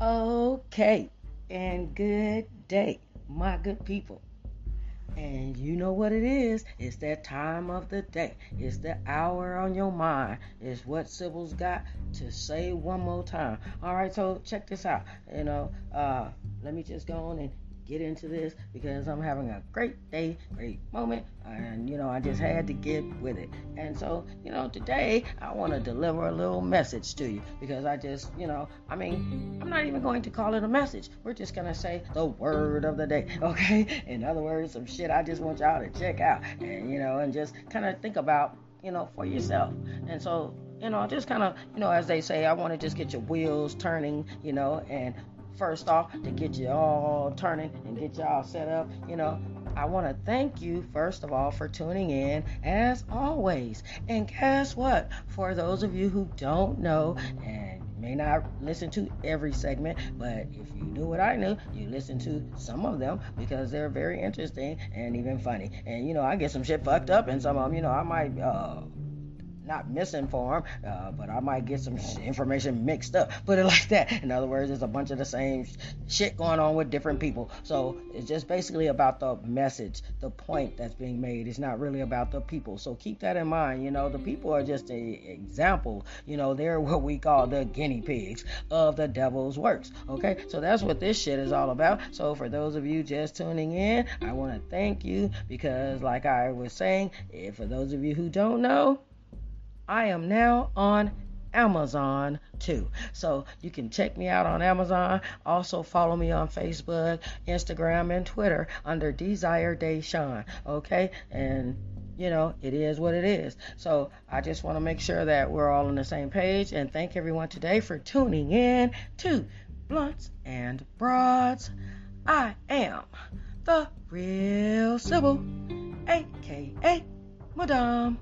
Okay, and good day, my good people. And you know what it is? It's that time of the day. It's the hour on your mind. It's what Sybil's got to say one more time. All right, so check this out. You know, uh, let me just go on and get into this because I'm having a great day, great moment, and you know, I just had to get with it. And so, you know, today I want to deliver a little message to you because I just, you know, I mean, I'm not even going to call it a message. We're just gonna say the word of the day, okay? In other words, some shit I just want y'all to check out and you know, and just kind of think about, you know, for yourself. And so you know, just kind of, you know, as they say, I want to just get your wheels turning, you know, and first off to get you all turning and get y'all set up. You know, I want to thank you first of all for tuning in as always. And guess what? For those of you who don't know and may not listen to every segment, but if you knew what I knew, you listen to some of them because they're very interesting and even funny. And you know, I get some shit fucked up, and some of them, you know, I might. Uh, not misinformed, uh, but I might get some information mixed up. Put it like that. In other words, there's a bunch of the same shit going on with different people. So it's just basically about the message, the point that's being made. It's not really about the people. So keep that in mind. You know, the people are just an example. You know, they're what we call the guinea pigs of the devil's works. Okay, so that's what this shit is all about. So for those of you just tuning in, I want to thank you because, like I was saying, if for those of you who don't know, I am now on Amazon too. So you can check me out on Amazon. Also follow me on Facebook, Instagram, and Twitter under Desire Sean. Okay? And you know, it is what it is. So I just want to make sure that we're all on the same page and thank everyone today for tuning in to Blunts and Broads. I am the real Sybil, aka Madame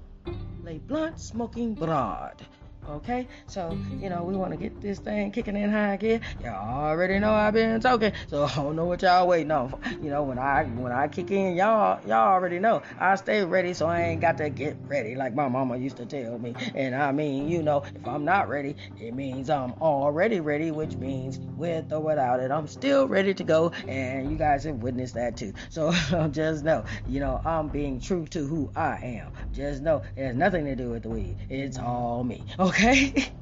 lay blunt smoking broad. Okay, so you know we want to get this thing kicking in high gear. Y'all already know I've been talking, so I don't know what y'all waiting on. You know when I when I kick in, y'all y'all already know I stay ready, so I ain't got to get ready like my mama used to tell me. And I mean, you know, if I'm not ready, it means I'm already ready, which means with or without it, I'm still ready to go. And you guys have witnessed that too. So just know, you know, I'm being true to who I am. Just know it has nothing to do with the weed. It's all me. Okay? Okay?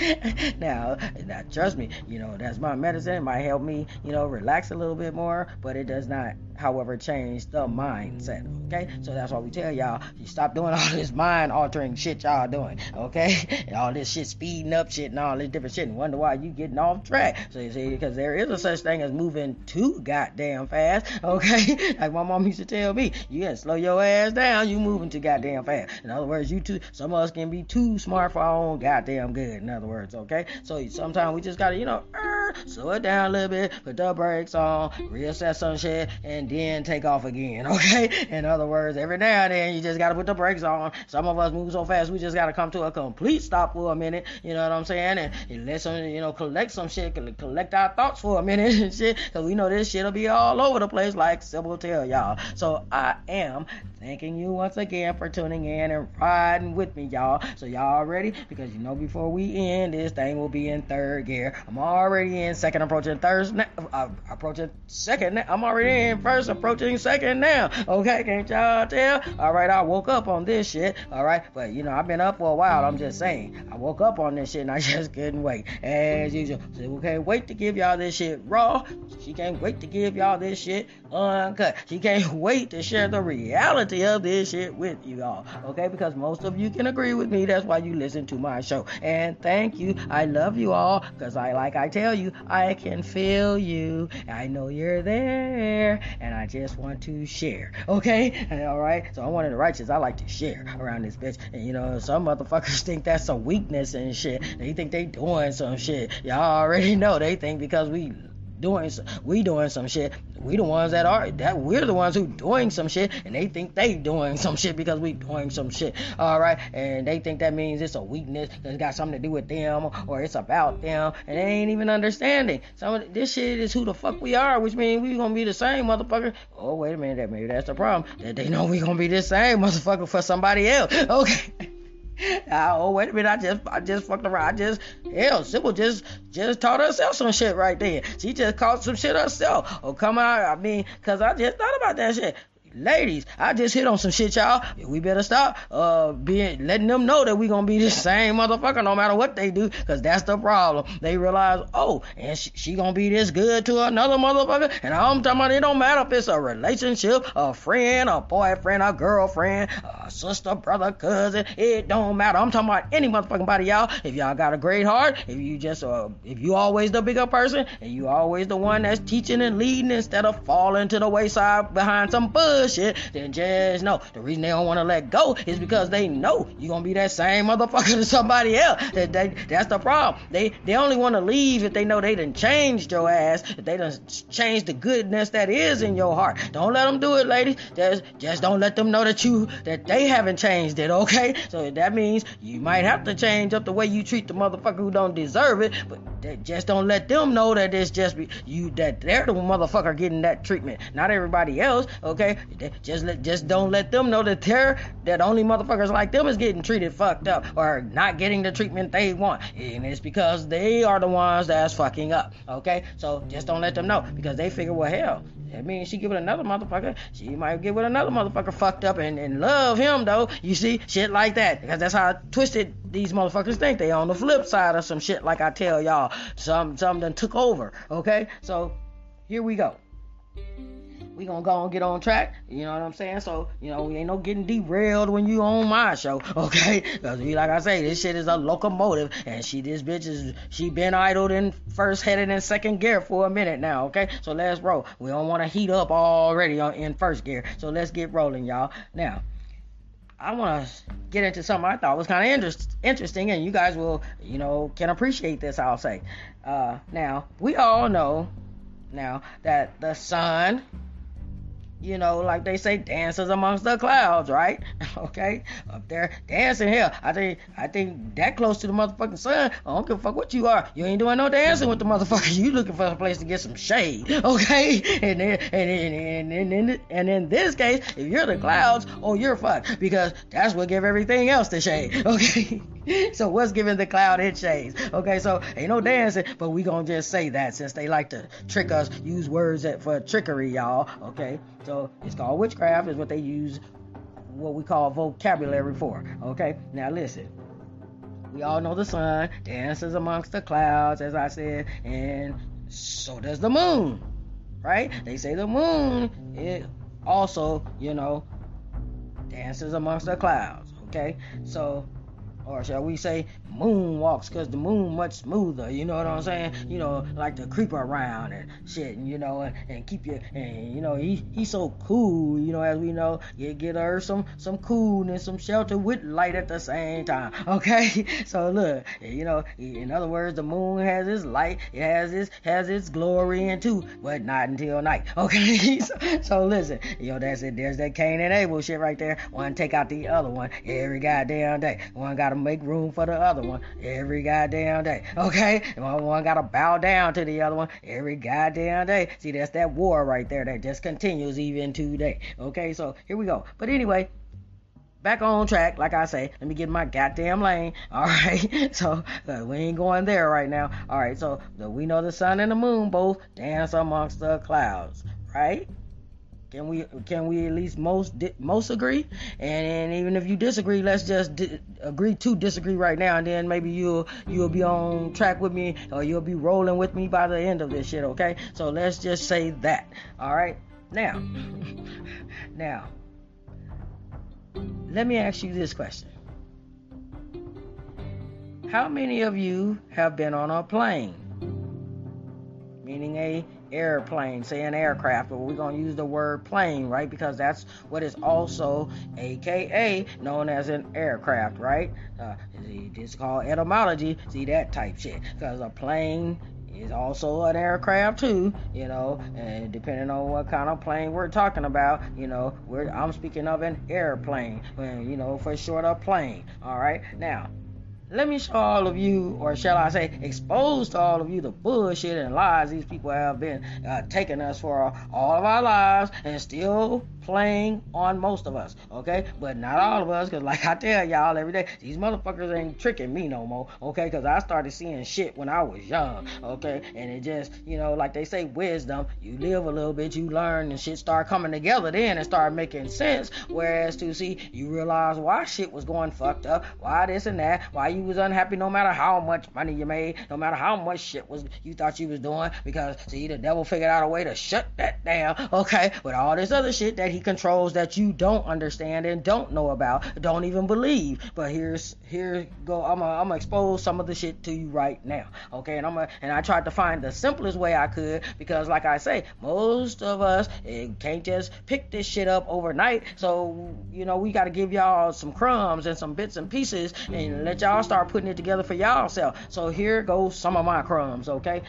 now, now, trust me, you know, that's my medicine. It might help me, you know, relax a little bit more, but it does not however, change the mindset. Okay, so that's why we tell y'all you stop doing all this mind altering shit y'all doing. Okay, and all this shit speeding up shit and all this different shit, and wonder why you getting off track. So you see, because there is a such thing as moving too goddamn fast. Okay, like my mom used to tell me, you gotta slow your ass down. You moving too goddamn fast. In other words, you too. Some of us can be too smart for our own goddamn good. In other words, okay. So sometimes we just gotta, you know, er, slow it down a little bit, put the brakes on, reassess some shit, and then take off again, okay? In other words, every now and then you just gotta put the brakes on. Some of us move so fast we just gotta come to a complete stop for a minute, you know what I'm saying? And, and let some, you know, collect some shit, collect our thoughts for a minute and shit, cause we know this shit'll be all over the place like Sybil tell y'all. So I am thanking you once again for tuning in and riding with me, y'all. So y'all ready? Because you know before we end, this thing will be in third gear. I'm already in second, approaching third, uh, approaching second. I'm already in first, approaching second now. Okay, can't y'all tell? All right, I woke up on this shit. All right, but you know I've been up for a while. I'm just saying, I woke up on this shit and I just couldn't wait, as usual. So we can't wait to give y'all this shit raw. She can't wait to give y'all this shit uncut. She can't wait to share the reality of this shit with you all. Okay, because most of you can agree with me. That's why you listen to my show. And thank you. I love you all because I, like I tell you, I can feel you. I know you're there, and I just want to share. Okay, all right. So I'm one of the righteous. I like to share around this bitch, and you know some motherfuckers think that's a weakness and shit. They think they doing some shit. Y'all already know. They think because we doing we doing some shit. We the ones that are that we're the ones who doing some shit, and they think they doing some shit because we doing some shit. All right, and they think that means it's a weakness that's got something to do with them or it's about them, and they ain't even understanding. Some of this shit is who the fuck we are, which means we gonna be the same motherfucker. Oh wait a minute, that maybe that's the problem that they know we gonna be the same motherfucker for somebody else. Okay. Ah, oh wait a minute, I just I just fucked around. I just hell, Sybil just just taught herself some shit right there. She just caught some shit herself. Oh come on, I mean, cause I just thought about that shit. Ladies, I just hit on some shit, y'all. We better stop uh being letting them know that we gonna be the same motherfucker no matter what they do, cause that's the problem. They realize, oh, and she, she gonna be this good to another motherfucker, and I'm talking about it don't matter if it's a relationship, a friend, a boyfriend, a girlfriend, a sister, brother, cousin. It don't matter. I'm talking about any motherfucking body, y'all. If y'all got a great heart, if you just uh, if you always the bigger person, and you always the one that's teaching and leading instead of falling to the wayside behind some bud bullshit, then just know the reason they don't want to let go is because they know you're gonna be that same motherfucker to somebody else. That, that that's the problem. They they only want to leave if they know they done changed your ass. If they done changed the goodness that is in your heart. Don't let them do it, ladies. Just just don't let them know that you that they haven't changed it. Okay? So that means you might have to change up the way you treat the motherfucker who don't deserve it, but just don't let them know that it's just you that they're the motherfucker getting that treatment, not everybody else. Okay? Just let, just don't let them know that they're that only motherfuckers like them is getting treated fucked up or not getting the treatment they want, and it's because they are the ones that's fucking up. Okay, so just don't let them know because they figure, well, hell, I mean, she get with another motherfucker, she might get with another motherfucker fucked up and, and love him though. You see, shit like that. Because that's how twisted these motherfuckers think. They on the flip side of some shit like I tell y'all. Some something took over. Okay? So here we go we gonna go and get on track. You know what I'm saying? So, you know, we ain't no getting derailed when you on my show, okay? Because like I say, this shit is a locomotive, and she, this bitch is, she been idled in first, headed in second gear for a minute now, okay? So let's roll. We don't want to heat up already in first gear, so let's get rolling, y'all. Now, I want to get into something I thought was kind of interest, interesting, and you guys will, you know, can appreciate this. I'll say. Uh, now we all know now that the sun you know, like they say, dances amongst the clouds, right? okay, up there dancing. Hell, I think I think that close to the motherfucking sun. I don't give a fuck what you are. You ain't doing no dancing with the motherfucker. You looking for a place to get some shade, okay? And then and and and and, and in this case, if you're the clouds, oh, you're fucked because that's what give everything else the shade, okay? so what's giving the cloud its shades? Okay, so ain't no dancing, but we gonna just say that since they like to trick us, use words that for trickery, y'all. Okay, so it's called witchcraft, is what they use, what we call vocabulary for. Okay, now listen. We all know the sun dances amongst the clouds, as I said, and so does the moon, right? They say the moon it also, you know, dances amongst the clouds. Okay, so or shall we say moonwalks because the moon much smoother you know what i'm saying? You know like to creep around and shit you know and, and keep you and you know he he's so cool you know as we know. You get her some some coolness some shelter with light at the same time okay? So look you know in other words the moon has its light it has its has its glory and too but not until night okay? So, so listen know that's it there's that cain and abel shit right there. One take out the other one every goddamn day. One gotta make room for the other one every goddamn day. Okay? One, one gotta bow down to the other one every goddamn day. See, that's that war right there that just continues even today. Okay, so here we go. But anyway, back on track, like I say. Let me get my goddamn lane. All right. So uh, we ain't going there right now. All right. So we know the sun and the moon both dance amongst the clouds, right? Can we can we at least most most agree? And, and even if you disagree, let's just di- agree to disagree right now, and then maybe you'll you'll be on track with me, or you'll be rolling with me by the end of this shit. Okay? So let's just say that. All right. Now, now, let me ask you this question. How many of you have been on a plane? Meaning a airplane, say an aircraft, but we're going to use the word plane, right? Because that's what is also, aka, known as an aircraft, right? Uh, it's called etymology. See that type shit. Because a plane is also an aircraft too, you know, and depending on what kind of plane we're talking about, you know, I'm speaking of an airplane, you know, for short a plane. All right, now let me show all of you, or shall I say, expose to all of you the bullshit and lies these people have been uh, taking us for all of our lives and still playing on most of us, okay? But not all of us, because like I tell y'all every day, these motherfuckers ain't tricking me no more, okay? Because I started seeing shit when I was young, okay? And it just, you know, like they say, wisdom, you live a little bit, you learn, and shit start coming together then and start making sense. Whereas to see, you realize why shit was going fucked up, why this and that, why you was unhappy no matter how much money you made, no matter how much shit was you thought you was doing, because see, the devil figured out a way to shut that down, okay? With all this other shit that he controls that you don't understand and don't know about, don't even believe. But here's here go. I'm gonna I'm expose some of the shit to you right now, okay? And I'm gonna, and I tried to find the simplest way I could because, like I say, most of us can't just pick this shit up overnight. So you know we got to give y'all some crumbs and some bits and pieces and let y'all start putting it together for y'all self. So here goes some of my crumbs, okay?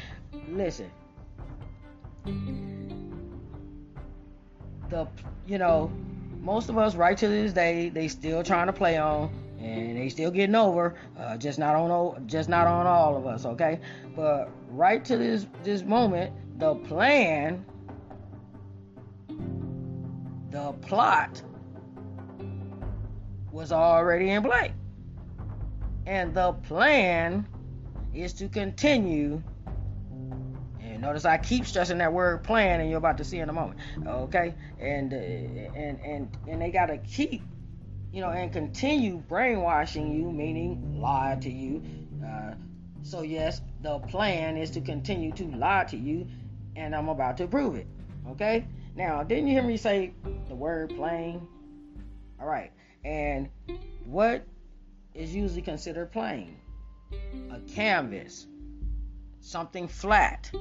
Listen the you know most of us right to this day they still trying to play on and they still getting over uh, just not on just not on all of us okay? But right to this this moment the plan the plot was already in play. And the plan is to continue Notice I keep stressing that word plan, and you're about to see in a moment. Okay, and uh, and and and they gotta keep, you know, and continue brainwashing you, meaning lie to you. Uh, so yes, the plan is to continue to lie to you, and I'm about to prove it. Okay. Now, didn't you hear me say the word plain? All right. And what is usually considered plain? A canvas, something flat,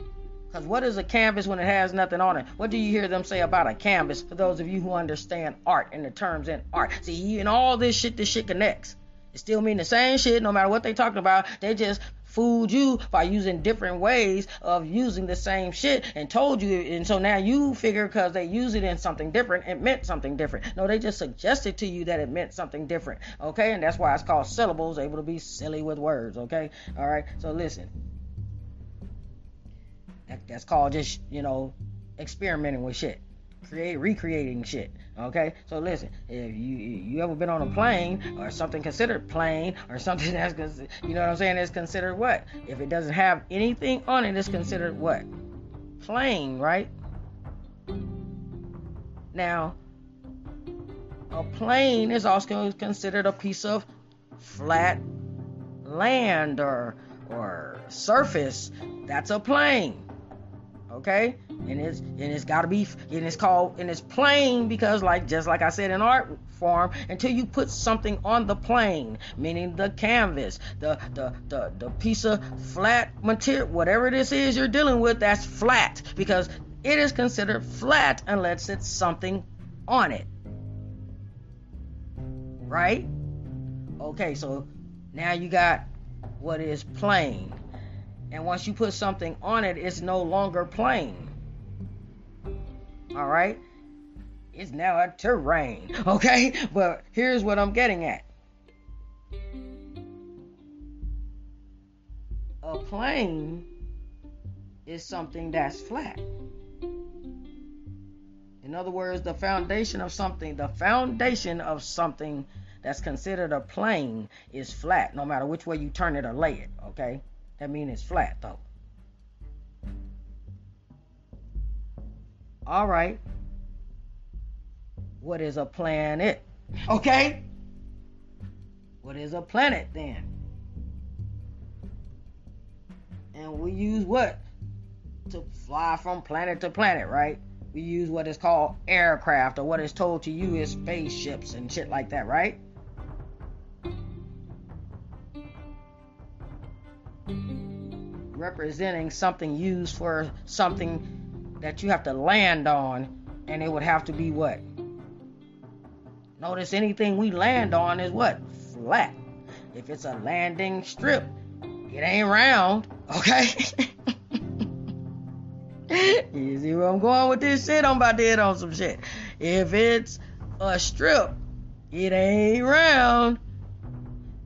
because what is a canvas when it has nothing on it? What do you hear them say about a canvas for those of you who understand art and the terms in art? See, in all this shit, this shit connects. It still mean the same shit no matter what they talking about. They just fooled you by using different ways of using the same shit and told you. And so now you figure because they use it in something different, it meant something different. No, they just suggested to you that it meant something different. Okay, and that's why it's called syllables, able to be silly with words. Okay, all right. So listen. That, that's called just, you know, experimenting with shit. Create recreating shit. Okay? So listen, if you you ever been on a plane or something considered plane or something that's you know what I'm saying is considered what? If it doesn't have anything on it, it's considered what? Plane, right? Now, a plane is also considered a piece of flat land or or surface. That's a plane okay? And it's and it's got to be and it's called and it's plain because like just like i said in art form until you put something on the plane meaning the canvas the the the, the piece of flat material whatever this is you're dealing with that's flat because it is considered flat unless it's something on it. Right? Okay so now you got what is plain and once you put something on it, it's no longer plain. All right? It's now a terrain. Okay? But here's what I'm getting at. A plane is something that's flat. In other words, the foundation of something, the foundation of something that's considered a plane is flat, no matter which way you turn it or lay it, okay? That means it's flat though. All right. What is a planet? Okay. What is a planet then? And we use what? To fly from planet to planet, right? We use what is called aircraft or what is told to you is spaceships and shit like that, right? Representing something used for something that you have to land on, and it would have to be what? Notice anything we land on is what? Flat. If it's a landing strip, it ain't round, okay? you see where I'm going with this shit? I'm about to hit on some shit. If it's a strip, it ain't round.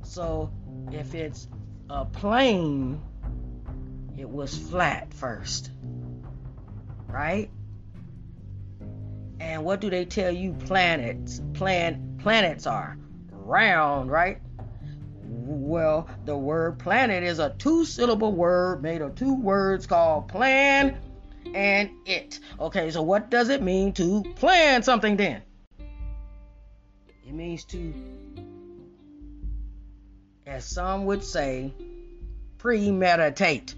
So if it's a plane, it was flat first. Right? And what do they tell you planets plan planets are? Round, right? Well, the word planet is a two syllable word made of two words called plan and it. Okay, so what does it mean to plan something then? It means to, as some would say, premeditate,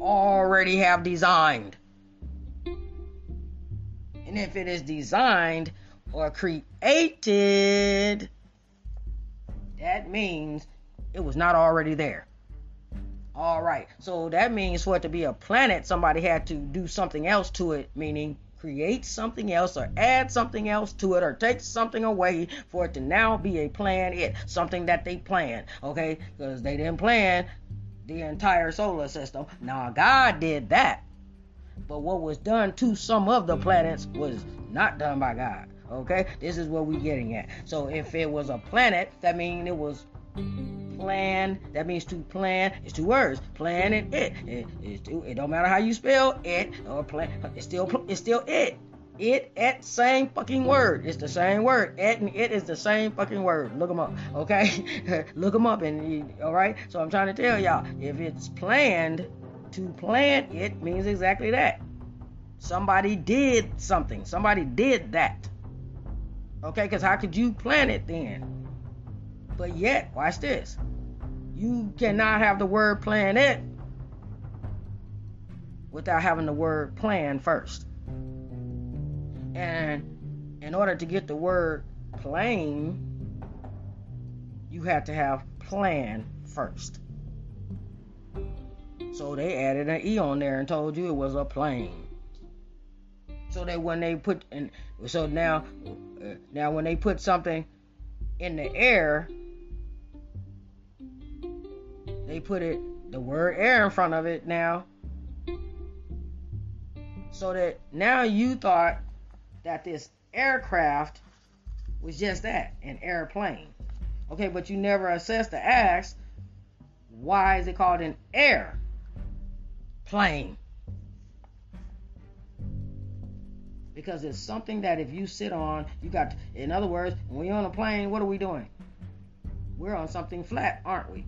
already have designed. And if it is designed or created, that means it was not already there. All right. So that means for it to be a planet, somebody had to do something else to it, meaning create something else or add something else to it or take something away for it to now be a plan it something that they planned okay? Because they didn't plan the entire solar system. Now god did that. But what was done to some of the planets was not done by god okay? This is what we're getting at. So if it was a planet that means it was plan. That means to plan. It's two words. Plan and it. It, it, it don't matter how you spell it or plan. It's still it's still it. It at same fucking word. It's the same word. It and it is the same fucking word. Look them up, okay? Look them up and all right. So I'm trying to tell y'all, if it's planned, to plan it means exactly that. Somebody did something. Somebody did that. Okay, because how could you plan it then? But yet, watch this. You cannot have the word plan it without having the word plan first. And in order to get the word plane, you have to have plan first. So they added an E on there and told you it was a plane. So that when they put and so now uh, now when they put something in the air, they put it the word air in front of it now. So that now you thought that this aircraft was just that, an airplane. Okay, but you never assessed to ask why is it called an air plane? Because it's something that if you sit on, you got, in other words, when you're on a plane, what are we doing? We're on something flat, aren't we?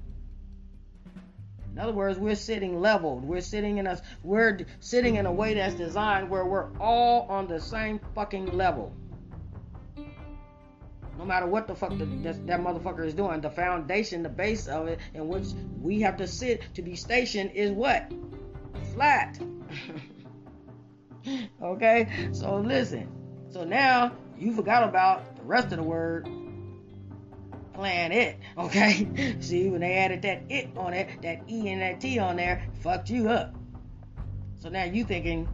In other words, we're sitting leveled. We're sitting in a we're sitting in a way that's designed where we're all on the same fucking level. No matter what the fuck the, that, that motherfucker is doing, the foundation, the base of it, in which we have to sit to be stationed, is what flat. okay, so listen. So now you forgot about the rest of the word planet. Okay? See, when they added that it on it, that E and that T on there, fucked you up. So now you thinking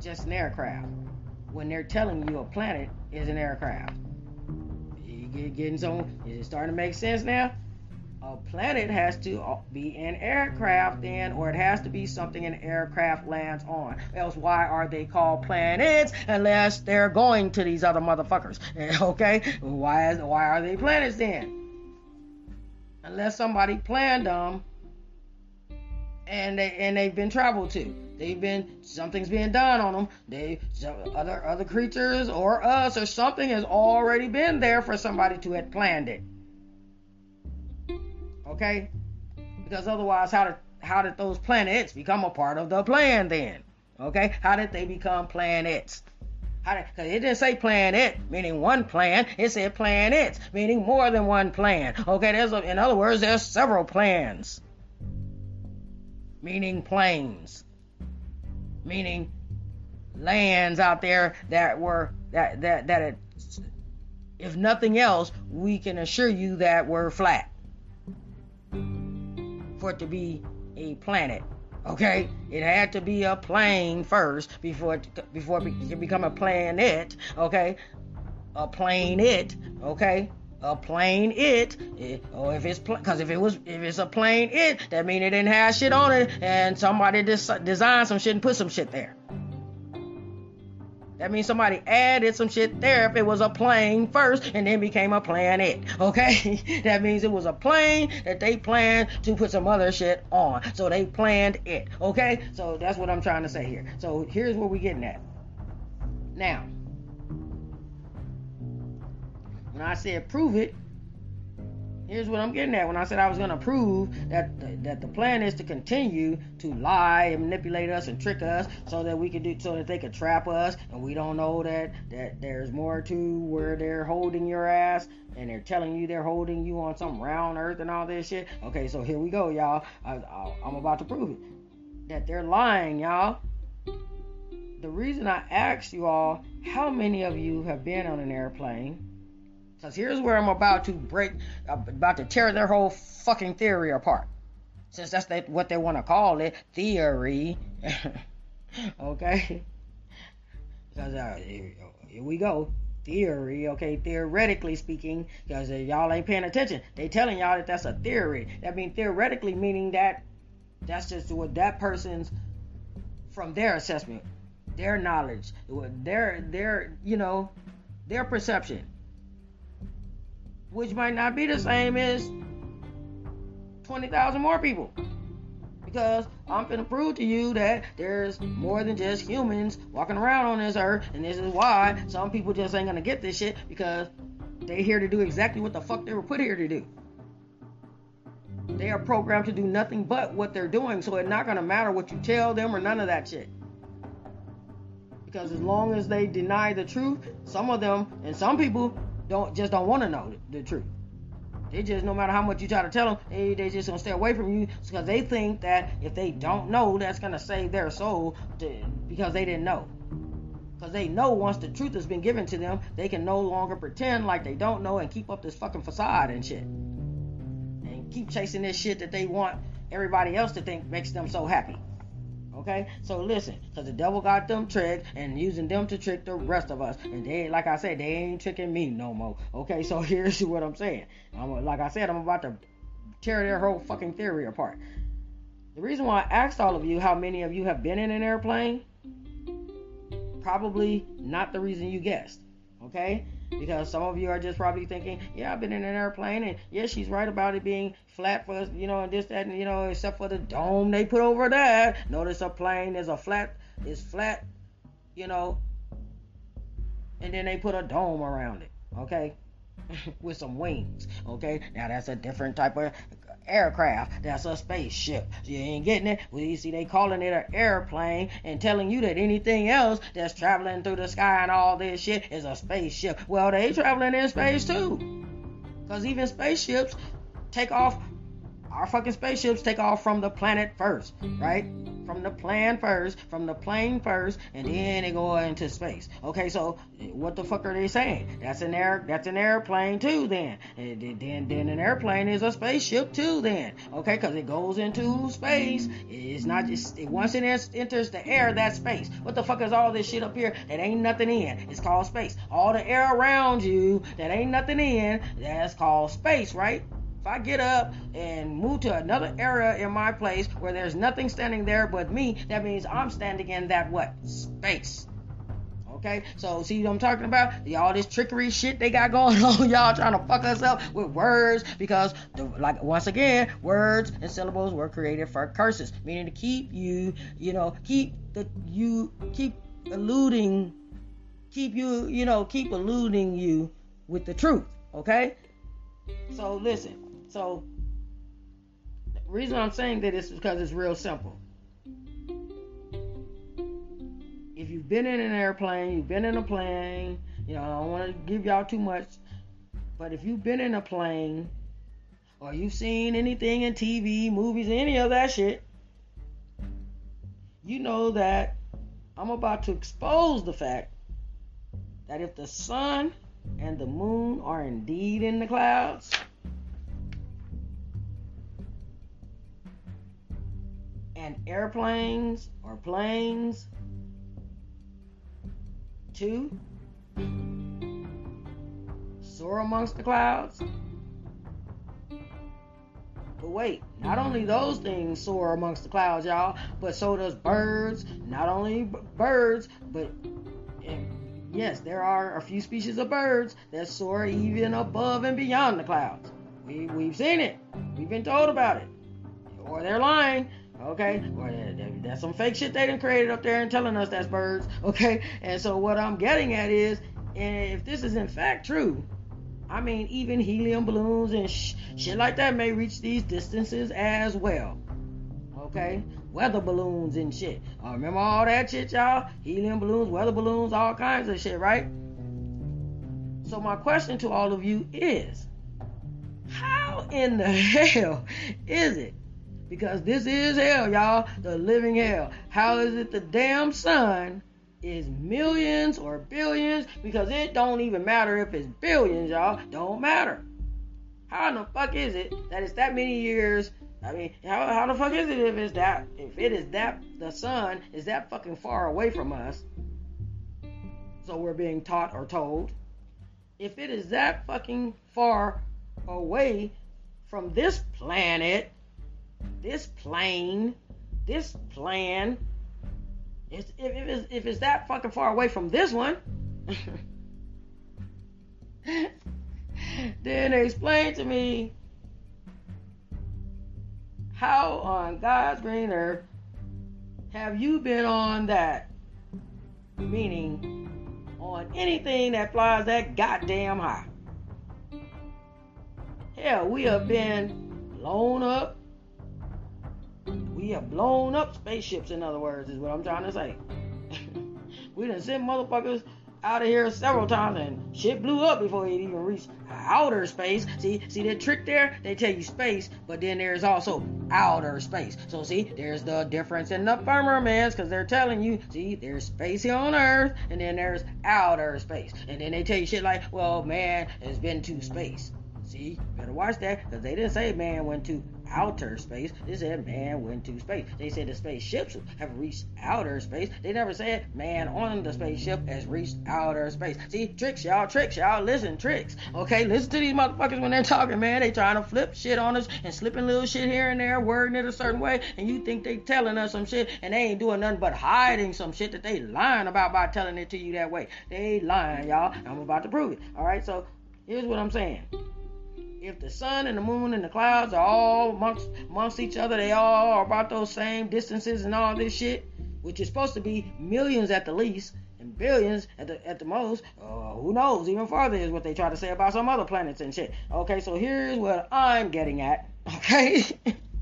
just an aircraft. When they're telling you a planet is an aircraft. You get, getting some is it starting to make sense now? A planet has to uh, be an aircraft then, or it has to be something an aircraft lands on. Else, why are they called planets unless they're going to these other motherfuckers? okay, why is why are they planets then? Unless somebody planned them and they and they've been traveled to. They've been something's being done on them. They other other creatures or us or something has already been there for somebody to have planned it. Okay? Because otherwise, how did how did those planets become a part of the plan then? Okay? How did they become planets? How did, cause it didn't say planet, meaning one plan. It said planets, meaning more than one plan. Okay, there's a, in other words, there's several plans. Meaning planes. Meaning lands out there that were that that that it, if nothing else, we can assure you that were flat for it to be a planet. Okay, it had to be a plane first before it, before it can become a planet. Okay, a plane it. Okay, a plane it, it or if it's because if it was if it's a plane it that mean it didn't have shit on it and somebody des- designed some shit and put some shit there That means somebody added some shit there if it was a plane first and then became a planet. Okay? that means it was a plane that they planned to put some other shit on. So they planned it. Okay? So that's what I'm trying to say here. So here's where we're getting at. Now, when I said prove it, Here's what I'm getting at when I said I was going to prove that the, that the plan is to continue to lie and manipulate us and trick us so that we could do so that they could trap us and we don't know that that there's more to where they're holding your ass and they're telling you they're holding you on some round earth and all this shit. Okay, so here we go, y'all. I, I, I'm about to prove it that they're lying, y'all. The reason I asked you all how many of you have been on an airplane because here's where I'm about to break, about to tear their whole fucking theory apart. Since that's what they want to call it, theory. okay? Because uh, here we go. Theory, okay, theoretically speaking, because y'all ain't paying attention. They telling y'all that that's a theory. That means theoretically meaning that that's just what that person's from their assessment, their knowledge, their their you know, their perception which might not be the same as 20,000 more people. Because I'm gonna prove to you that there's more than just humans walking around on this earth, and this is why some people just ain't gonna get this shit because they're here to do exactly what the fuck they were put here to do. They are programmed to do nothing but what they're doing, so it's not gonna matter what you tell them or none of that shit. Because as long as they deny the truth, some of them and some people don't just don't want to know the, the, truth. They just no matter how much you try to tell them, they they just gonna stay away from you because they think that if they don't know, that's gonna save their soul to, because they didn't know. Because they know once the truth has been given to them, they can no longer pretend like they don't know and keep up this fucking facade and shit. And keep chasing this shit that they want everybody else to think makes them so happy. Okay, so listen, because the devil got them tricked and using them to trick the rest of us, and they, like I said, they ain't tricking me no more. Okay, so here's what I'm saying. I'm, like I said, I'm about to tear their whole fucking theory apart. The reason why I asked all of you how many of you have been in an airplane, probably not the reason you guessed. Okay, because some of you are just probably thinking, yeah, I've been in an airplane, and yes, she's right about it being flat for us, you know, and this, that, and you know, except for the dome they put over that. Notice a plane is a flat, is flat, you know, and then they put a dome around it. Okay, with some wings. Okay, now that's a different type of aircraft. That's a spaceship. You ain't getting it. You see, they calling it an airplane and telling you that anything else that's traveling through the sky and all this shit is a spaceship. Well, they traveling in space too. Because even spaceships take off our fucking spaceships take off from the planet first, right? From the plan first, from the plane first, and then they go into space. Okay, so what the fuck are they saying? That's an air, that's an airplane too. Then, and then, then an airplane is a spaceship too. Then, okay, because it goes into space. It's not just it, once it enters the air, that's space. What the fuck is all this shit up here that ain't nothing in? It's called space. All the air around you that ain't nothing in, that's called space, right? If I get up and move to another area in my place where there's nothing standing there but me, that means I'm standing in that what? Space. Okay, so see what I'm talking about? All this trickery shit they got going on, y'all trying to fuck us up with words because, the, like once again, words and syllables were created for curses, meaning to keep you, you know, keep the you keep eluding, keep you, you know, keep eluding you with the truth. Okay, so listen, so, the reason I'm saying that is because it's real simple. If you've been in an airplane, you've been in a plane, you know, I don't want to give y'all too much, but if you've been in a plane or you've seen anything in TV, movies, any of that shit, you know that I'm about to expose the fact that if the sun and the moon are indeed in the clouds, and airplanes or planes. Two, soar amongst the clouds. But wait, not only those things soar amongst the clouds, y'all, but so does birds. Not only birds, but yes, there are a few species of birds that soar even above and beyond the clouds. We, we've seen it. We've been told about it. Or they're lying. Okay, or that's some fake shit they done created up there and telling us that's birds. Okay, and so what I'm getting at is, if this is in fact true, I mean, even helium balloons and sh- shit like that may reach these distances as well. Okay, weather balloons and shit. Uh, remember all that shit, y'all? Helium balloons, weather balloons, all kinds of shit, right? So my question to all of you is, how in the hell is it because this is hell, y'all. The living hell. How is it the damn sun is millions or billions? Because it don't even matter if it's billions, y'all. Don't matter. How in the fuck is it that it's that many years? I mean, how, how the fuck is it if it's that if it is that the sun is that fucking far away from us? So we're being taught or told. If it is that fucking far away from this planet, this plane, this plan, if, if, it's, if it's that fucking far away from this one, then explain to me how on God's green earth have you been on that? Meaning on anything that flies that goddamn high. Hell, we have been blown up have blown up spaceships, in other words, is what I'm trying to say. we done sent motherfuckers out of here several times and shit blew up before it even reached outer space. See, see that trick there? They tell you space, but then there's also outer space. So see, there's the difference in the firmaments because they're telling you, see, there's space here on Earth and then there's outer space. And then they tell you shit like, well, man has been to space. See, better watch that because they didn't say man went to outer space. They said man went to space. They said the spaceships have reached outer space. They never said man on the spaceship has reached outer space. See, tricks, y'all, tricks, y'all. Listen, tricks. Okay, listen to these motherfuckers when they're talking, man. They trying to flip shit on us and slipping little shit here and there, wording it a certain way, and you think they telling us some shit, and they ain't doing nothing but hiding some shit that they lying about by telling it to you that way. They lying, y'all. I'm about to prove it. All right, so here's what I'm saying if the sun and the moon and the clouds are all amongst amongst each other, they all are about those same distances and all this shit, which is supposed to be millions at the least and billions at the at the most. Uh, who knows? Even farther is what they try to say about some other planets and shit. Okay, so here's what I'm getting at. Okay,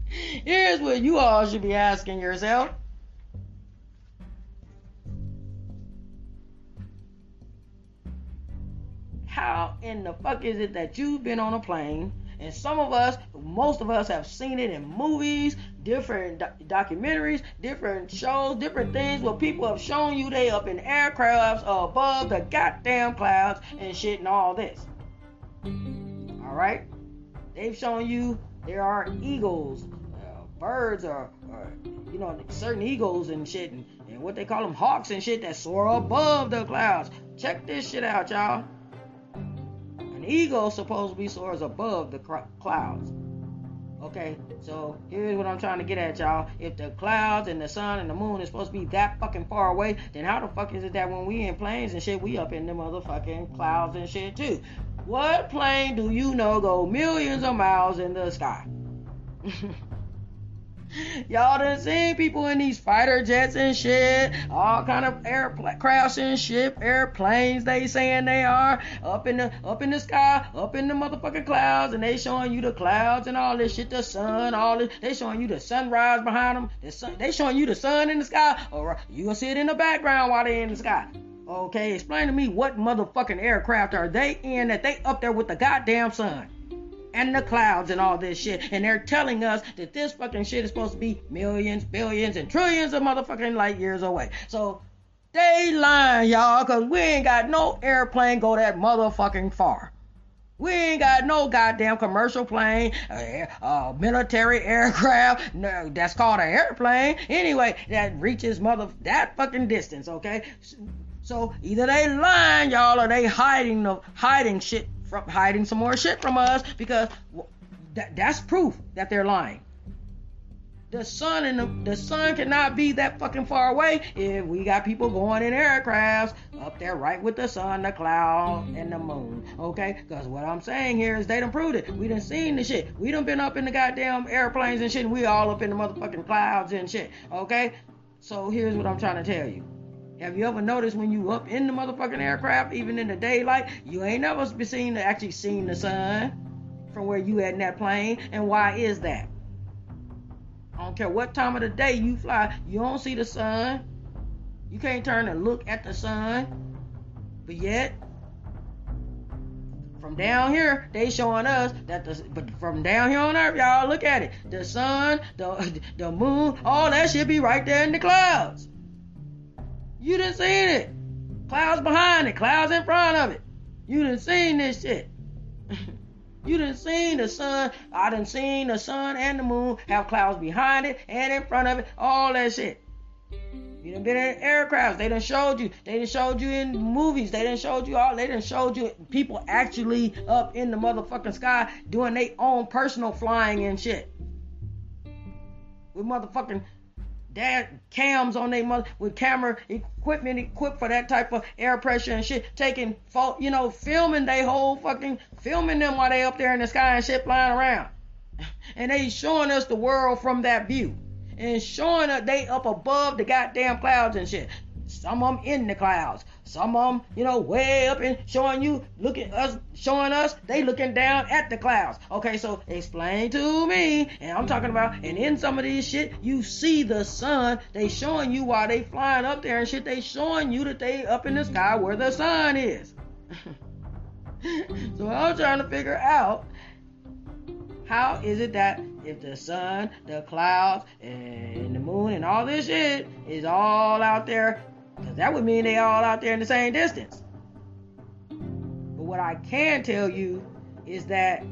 here's what you all should be asking yourself. How in the fuck is it that you've been on a plane and some of us, most of us have seen it in movies, different do- documentaries, different shows, different things where people have shown you they up in aircrafts above the goddamn clouds and shit and all this. All right? They've shown you there are eagles, uh, birds, or, or, you know, certain eagles and shit, and, and what they call them hawks and shit that soar above the clouds. Check this shit out, y'all. An eagle supposedly soars above the clouds. Okay, so here's what I'm trying to get at, y'all. If the clouds and the sun and the moon is supposed to be that fucking far away, then how the fuck is it that when we in planes and shit, we up in the motherfucking clouds and shit too? What plane do you know go millions of miles in the sky? Y'all done seen people in these fighter jets and shit, all kind of aircrafts and shit, airplanes they saying they are up in the up in the sky, up in the motherfucking clouds, and they showing you the clouds and all this shit, the sun, all this. They showing you the sunrise behind them. The sun, they showing you the sun in the sky, or you gonna see it in the background while they in the sky. Okay, explain to me what motherfucking aircraft are they in that they up there with the goddamn sun? And the clouds and all this shit. And they're telling us that this fucking shit is supposed to be millions, billions, and trillions of motherfucking light years away. So they lying, y'all, because we ain't got no airplane go that motherfucking far. We ain't got no goddamn commercial plane, uh, uh, military aircraft. No, that's called an airplane. Anyway, that reaches mother that fucking distance. Okay, so either they lying, y'all, or they hiding the hiding shit from hiding some more shit from us because that, that's proof that they're lying. The sun and the, the sun cannot be that fucking far away if we got people going in aircrafts up there right with the sun, the cloud, and the moon. Okay? Because what I'm saying here is they done proved it. We done seen the shit. We done been up in the goddamn airplanes and shit, and we all up in the motherfucking clouds and shit. Okay? So here's what I'm trying to tell you. Have you ever noticed when you up in the motherfucking aircraft, even in the daylight, you ain't never been seen to actually seen the sun from where you at in that plane? And why is that? I don't care what time of the day you fly, you don't see the sun. You can't turn and look at the sun. But yet, from down here, they showing us that the but from down here on earth, y'all look at it. The sun, the the moon, all that should be right there in the clouds. You done seen it. Clouds behind it, clouds in front of it. You done seen this shit. you done seen the sun. I done seen the sun and the moon have clouds behind it and in front of it. All that shit. You done been in aircrafts. They done showed you. They done showed you in movies. They done showed you all. They done showed you people actually up in the motherfucking sky doing their own personal flying and shit. With motherfucking dad cams on their mother with camera equipment equipped for that type of air pressure and shit, taking you know, filming they whole fucking filming them while they up there in the sky and shit flying around. And they showing us the world from that view. And showing us they up above the goddamn clouds and shit. Some of them in the clouds. Some of them, you know, way up and showing you, looking us, showing us, they looking down at the clouds. Okay, so explain to me, and I'm talking about, and in some of these shit, you see the sun. They showing you while they flying up there and shit. They showing you that they up in the sky where the sun is. so I'm trying to figure out how is it that if the sun, the clouds, and the moon, and all this shit is all out there because that would mean they all out there in the same distance. But what I can tell you is that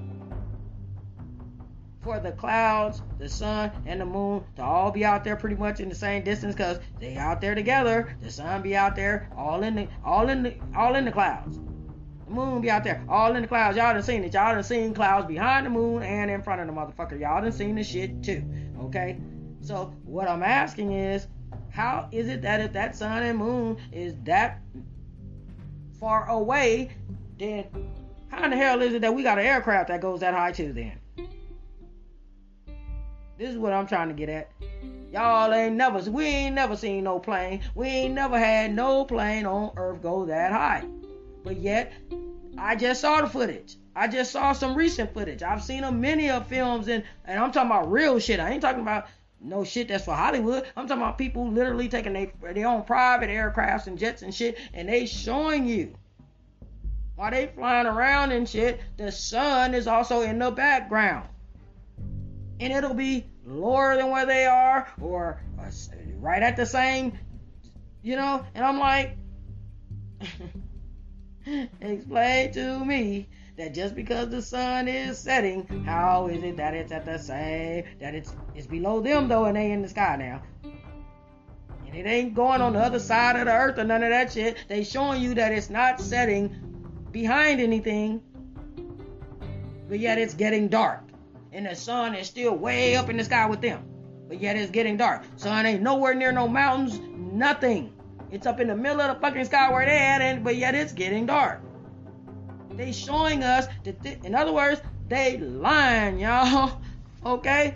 for the clouds, the sun, and the moon to all be out there pretty much in the same distance because they out there together. The sun be out there all in the all in the all in the clouds. The moon be out there all in the clouds. Y'all done seen it. Y'all done seen clouds behind the moon and in front of the motherfucker. Y'all done seen the shit too. Okay? So what I'm asking is how is it that if that sun and moon is that far away, then how in the hell is it that we got an aircraft that goes that high too then? This is what I'm trying to get at. Y'all ain't never, we ain't never seen no plane. We ain't never had no plane on Earth go that high. But yet, I just saw the footage. I just saw some recent footage. I've seen a many of films and and I'm talking about real shit. I ain't talking about no shit that's for Hollywood. I'm talking about people literally taking their, their own private aircrafts and jets and shit, and they showing you while they flying around and shit, the sun is also in the background. And it'll be lower than where they are, or uh, right at the same, you know. And I'm like, explain to me that just because the sun is setting, how is it that it's at the same that it's it's below them though and they in the sky now? And it ain't going on the other side of the earth or none of that shit. They showing you that it's not setting behind anything, but yet it's getting dark. And the sun is still way up in the sky with them. But yet it's getting dark. Sun ain't nowhere near no mountains, nothing. It's up in the middle of the fucking sky where they at, and but yet it's getting dark. They showing us that, th- in other words, they lying, y'all. Okay?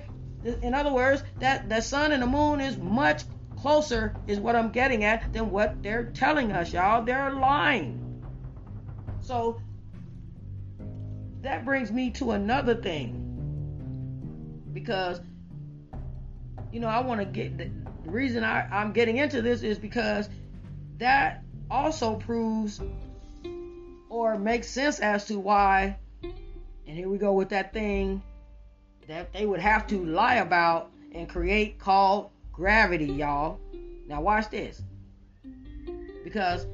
In other words, that the sun and the moon is much closer, is what I'm getting at, than what they're telling us, y'all. They're lying. So that brings me to another thing. Because, you know, I want to get the, the reason I, I'm getting into this is because that also proves or makes sense as to why, and here we go with that thing that they would have to lie about and create called gravity, y'all. Now, watch this. Because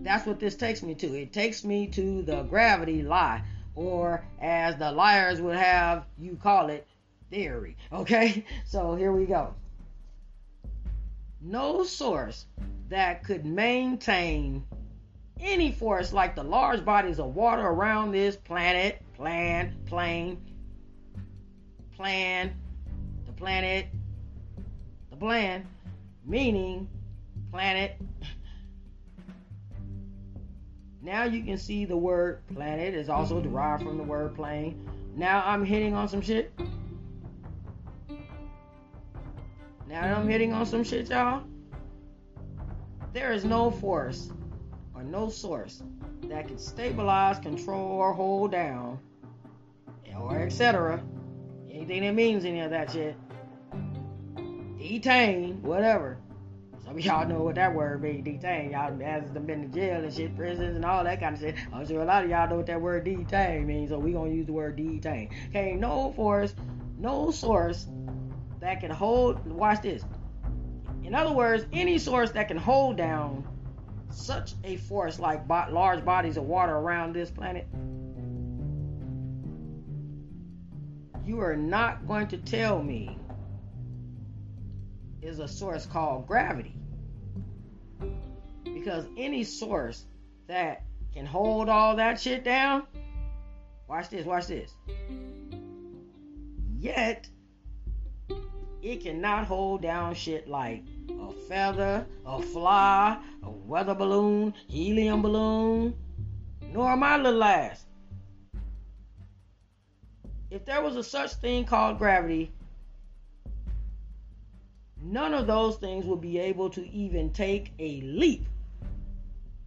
that's what this takes me to. It takes me to the gravity lie, or as the liars would have you call it, theory. Okay? So here we go. No source that could maintain any force like the large bodies of water around this planet, plan, plane, plan, the planet, the bland, meaning planet. Now you can see the word planet is also derived from the word plane. Now I'm hitting on some shit. Now I'm hitting on some shit, y'all. There is no force or no source that can stabilize, control, or hold down, or etc. Anything that means any of that shit. Detain, whatever. Some of y'all know what that word means, detain. Y'all has been to jail and shit, prisons and all that kind of shit. I'm sure a lot of y'all know what that word detain means, so we gonna use the word detain. Okay, no force, no source that can hold watch this. In other words, any source that can hold down such a force like large bodies of water around this planet, you are not going to tell me is a source called gravity. Because any source that can hold all that shit down, watch this, watch this. Yet, it cannot hold down shit like a feather, a fly, a weather balloon, helium balloon, nor my little ass. If there was a such thing called gravity, none of those things would be able to even take a leap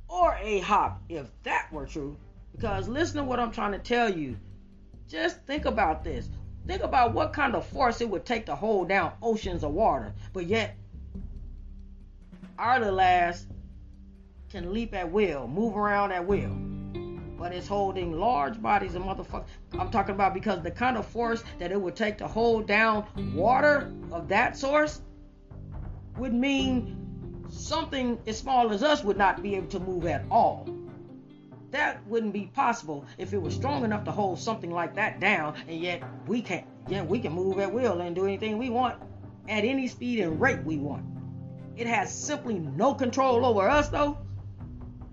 or a hop if that were true. Because listen to what I'm trying to tell you. Just think about this. Think about what kind of force it would take to hold down oceans of water. But yet, our little ass can leap at will, move around at will. But it's holding large bodies of motherfuckers. I'm talking about because the kind of force that it would take to hold down water of that source would mean something as small as us would not be able to move at all. That wouldn't be possible if it was strong enough to hold something like that down, and yet we can't. Yeah, we can move at will and do anything we want at any speed and rate we want. It has simply no control over us, though.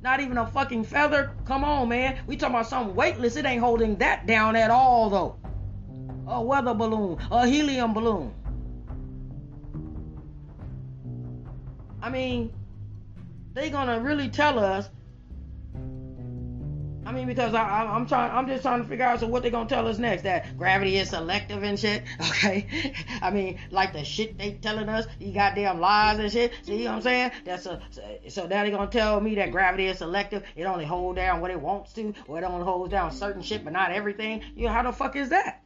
Not even a fucking feather. Come on, man. We talking about something weightless. It ain't holding that down at all, though. A weather balloon, a helium balloon. I mean, they gonna really tell us I mean, because I, am trying, I'm just trying to figure out so what they're gonna tell us next. That gravity is selective and shit. Okay, I mean, like the shit they telling us, you goddamn lies and shit. See what I'm saying? That's a so now they gonna tell me that gravity is selective. It only holds down what it wants to, or it only holds down certain shit, but not everything. You know how the fuck is that?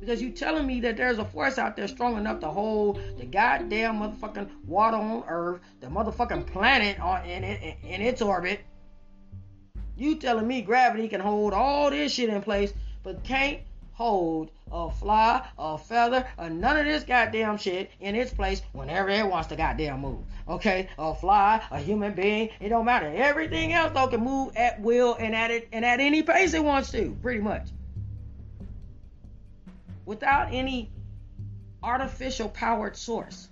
Because you telling me that there's a force out there strong enough to hold the goddamn motherfucking water on Earth, the motherfucking planet on in, in, in its orbit you telling me gravity can hold all this shit in place, but can't hold a fly, a feather, or none of this goddamn shit in its place whenever it wants to goddamn move. Okay? A fly, a human being, it don't matter. Everything else though can move at will and at it and at any pace it wants to, pretty much. Without any artificial powered source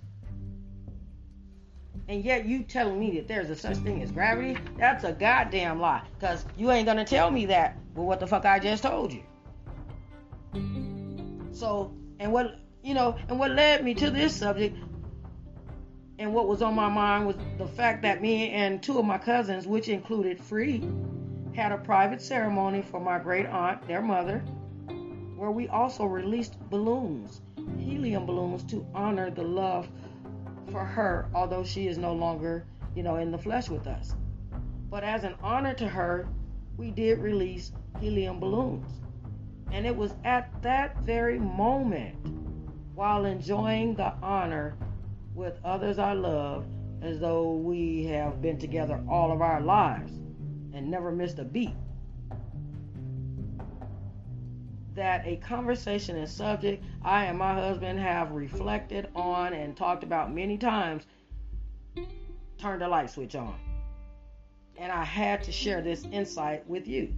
and yet you telling me that there's a such thing as gravity, that's a goddamn lie. Cause you ain't gonna tell me that with what the fuck I just told you. So, and what you know, and what led me to this subject, and what was on my mind was the fact that me and two of my cousins, which included Free, had a private ceremony for my great aunt, their mother, where we also released balloons, helium balloons, to honor the love for her, although she is no longer, you know, in the flesh with us. But as an honor to her, we did release helium balloons. And it was at that very moment, while enjoying the honor with others I love, as though we have been together all of our lives and never missed a beat, that a conversation and subject I and my husband have reflected on and talked about many times turned the light switch on. And I had to share this insight with you.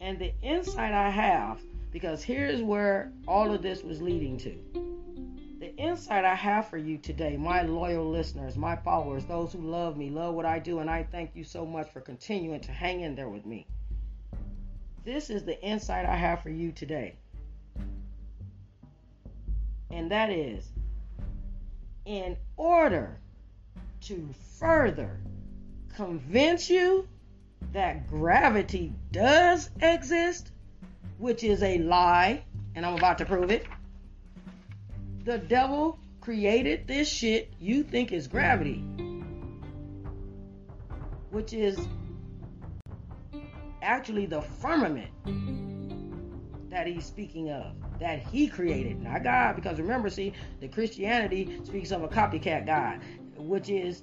And the insight I have, because here's where all of this was leading to. The insight I have for you today, my loyal listeners, my followers, those who love me, love what I do, and I thank you so much for continuing to hang in there with me this is the insight I have for you today. And that is in order to further convince you that gravity does exist, which is a lie, and I'm about to prove it. The devil created this shit you think is gravity, which is actually the firmament that he's speaking of, that he created, not God. Because remember, see, the Christianity speaks of a copycat God, which is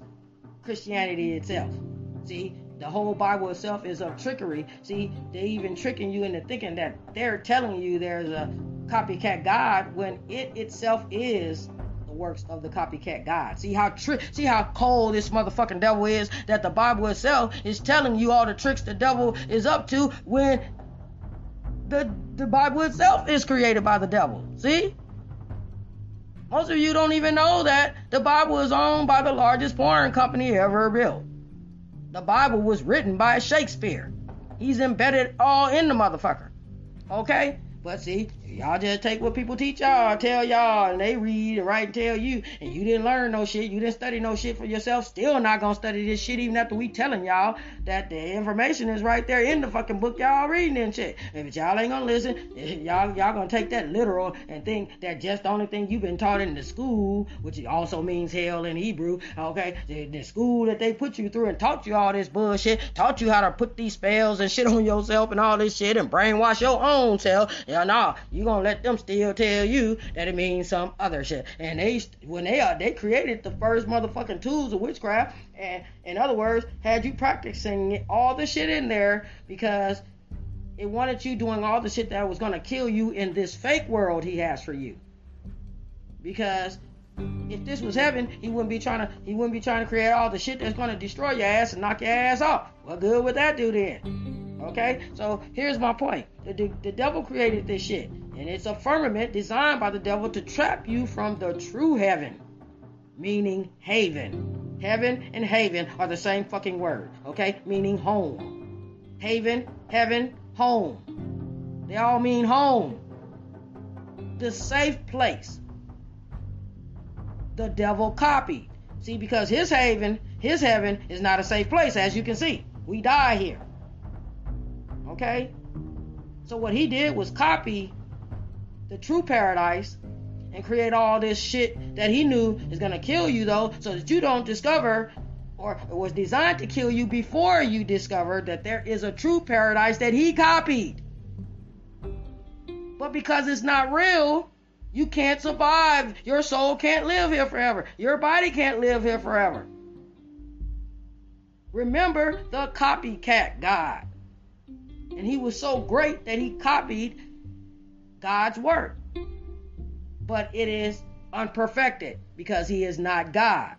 Christianity itself. See, the whole Bible itself is of trickery. See, they even tricking you into thinking that they're telling you there's a copycat God when it itself is the works of the copycat God. See how tri- see how cold this motherfucking devil is that the Bible itself is telling you all the tricks the devil is up to when the the Bible itself is created by the devil. See? Most of you don't even know that the Bible is owned by the largest porn company ever built. The Bible was written by Shakespeare. He's embedded all in the motherfucker. Okay? But see, y'all just take what people teach y'all, tell y'all, and they read and write and tell you, and you didn't learn no shit, you didn't study no shit for yourself, still not gonna study this shit even after we telling y'all that the information is right there in the fucking book y'all reading and shit. If y'all ain't gonna listen, eh, y'all y'all gonna take that literal and think that just the only thing you've been taught in the school, which also means hell in Hebrew, okay, the, the school that they put you through and taught you all this bullshit, taught you how to put these spells and shit on yourself and all this shit and brainwash your own self yeah, nah, you gonna let them still tell you that it means some other shit. And they, when they are, they created the first motherfucking tools of witchcraft. And in other words, had you practicing all the shit in there because it wanted you doing all the shit that was gonna kill you in this fake world he has for you. Because if this was heaven, he wouldn't be trying to he wouldn't be trying to create all the shit that's gonna destroy your ass and knock your ass off. What good would that do then? Okay? So here's my point. The, the, the, devil created this shit. And it's a firmament designed by the devil to trap you from the true heaven, meaning haven. Heaven and haven are the same fucking word, okay? Meaning home. Haven, heaven, home. They all mean home. The safe place. The devil copied. See, because his haven, his heaven is not a safe place, as you can see. We die here. Okay? So what he did was copy the true paradise and create all this shit that he knew is to kill you though so that you don't discover or it was designed to kill you before you discovered that there is a true paradise that he copied. But because it's not real, you can't survive. Your soul can't live here forever. Your body can't live here forever. Remember the copycat God. And he was so great that he copied God's word. But it is unperfected because he is not God.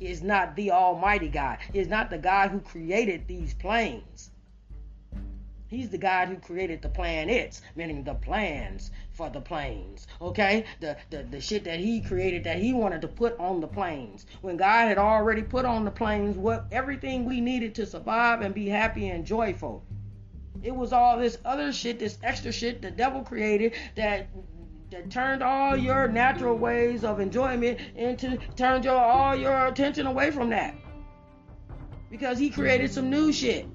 He is not the Almighty God. He is not the God who created these planes. He's the God who created the planets, meaning the plans for the planes. Okay? The, the the shit that he created that he wanted to put on the planes. When God had already put on the planes what everything we needed to survive and be happy and joyful. It was all this other shit, this extra shit the devil created that that turned all your natural ways of enjoyment into turned your all your attention away from that. Because he created some new shit.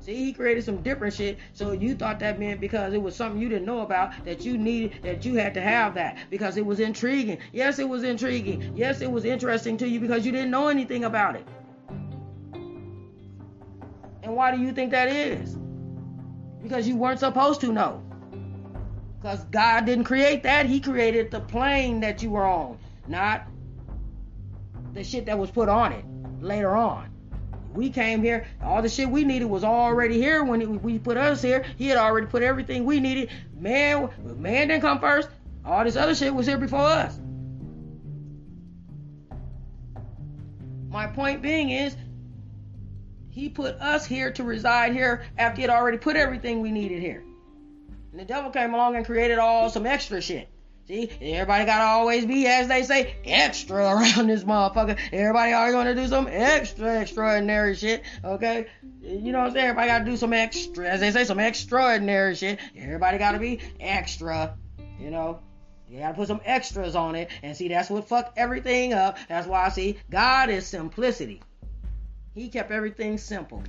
See, he created some different shit. So you thought that meant because it was something you didn't know about that you needed that you had to have that because it was intriguing. Yes, it was intriguing. Yes, it was interesting to you because you didn't know anything about it. And why do you think that is? Because you weren't supposed to know. Because God didn't create that, He created the plane that you were on, not the shit that was put on it later on. We came here, all the shit we needed was already here when we put us here. He had already put everything we needed. Man, man didn't come first. All this other shit was here before us. My point being is, he put us here to reside here after he had already put everything we needed here. And the devil came along and created all some extra shit. See, everybody gotta always be, as they say, extra around this motherfucker. Everybody always gonna do some extra extraordinary shit, okay? You know what I'm saying? Everybody gotta do some extra, as they say, some extraordinary shit. Everybody gotta be extra, you know? You gotta put some extras on it. And see, that's what fucked everything up. That's why I see God is simplicity. He kept everything simple.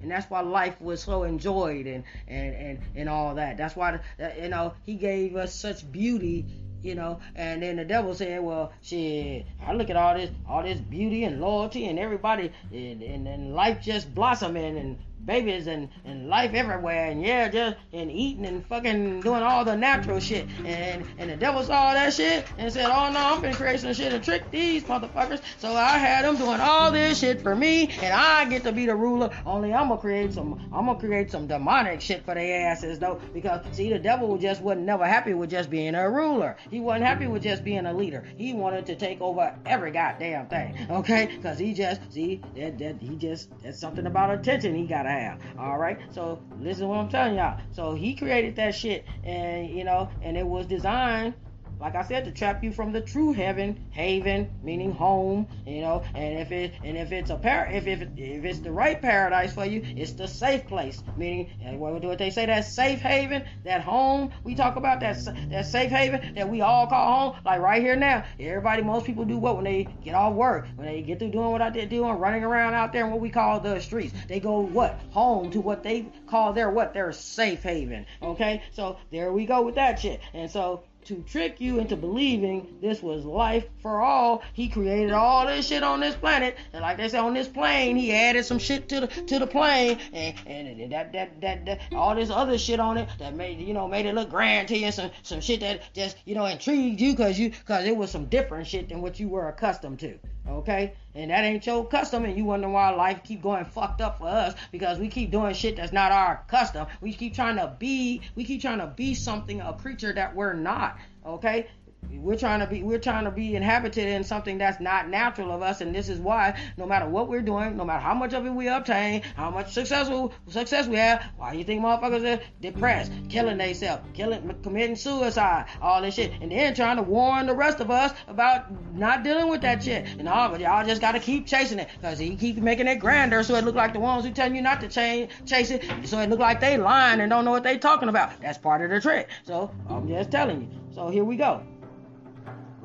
And that's why life was so enjoyed and, and, and, and all that. That's why, you know, he gave us such beauty you know. And then the devil said, "Well, shit, I look at all this, all this beauty and loyalty, and everybody, and, and, and life just blossoming, and babies and, and life everywhere and yeah just and eating and fucking doing all the natural shit. And and the devil saw that shit and said oh no I'm gonna create some shit and trick these motherfuckers. So I had them doing all this shit for me and I get to be the ruler. Only I'm gonna create some I'm gonna create some demonic shit for their asses though because see the devil just wasn't never happy with just being a ruler. He wasn't happy with just being a leader. He wanted to take over every goddamn thing okay? Because he just see that, that he just that's something about attention he gotta All right. So listen to what I'm telling y'all. So he created that shit, and you know, and it was designed like I said, to trap you from the true heaven, haven, meaning home, you know. And if it and if it's a par if if if it's the right paradise for you, it's the safe place, meaning what do they say? That safe haven, that home we talk about, that that safe haven that we all call home. Like right here now, everybody, most people do what when they get off work, when they get through doing what did doing, running around out there in what we call the streets. They go what home to what they call their what their safe haven. Okay, so there we go with that shit. And so to trick you into believing this was life for all. He created all this shit on this planet, and like they say on this plane, he added some shit to the to the plane, and and that that that, that all this other shit on it that made you know made it look grand to you, and some some shit that just you know intrigued you because you because it was some different shit than what you were accustomed to. Okay? And that ain't your custom, and you wonder why life keep going fucked up for us because we keep doing shit that's not our custom. We keep trying to be, we keep trying to be something, a creature that we're not. Okay? We're trying to be we're trying to be inhabited in something that's not natural of us, and this is why no matter what we're doing, no matter how much of it we obtain, how much successful success we have, why you think motherfuckers are depressed, killing themselves, killing, committing suicide, all this shit, and then trying to warn the rest of us about not dealing with that shit. And all, but y'all just gotta keep chasing it, cause he keep making it grander, so it look like the ones who tell you not to change, chase it, so it look like they lying and don't know what they talking about. That's part of the trick. So I'm just telling you. So here we go.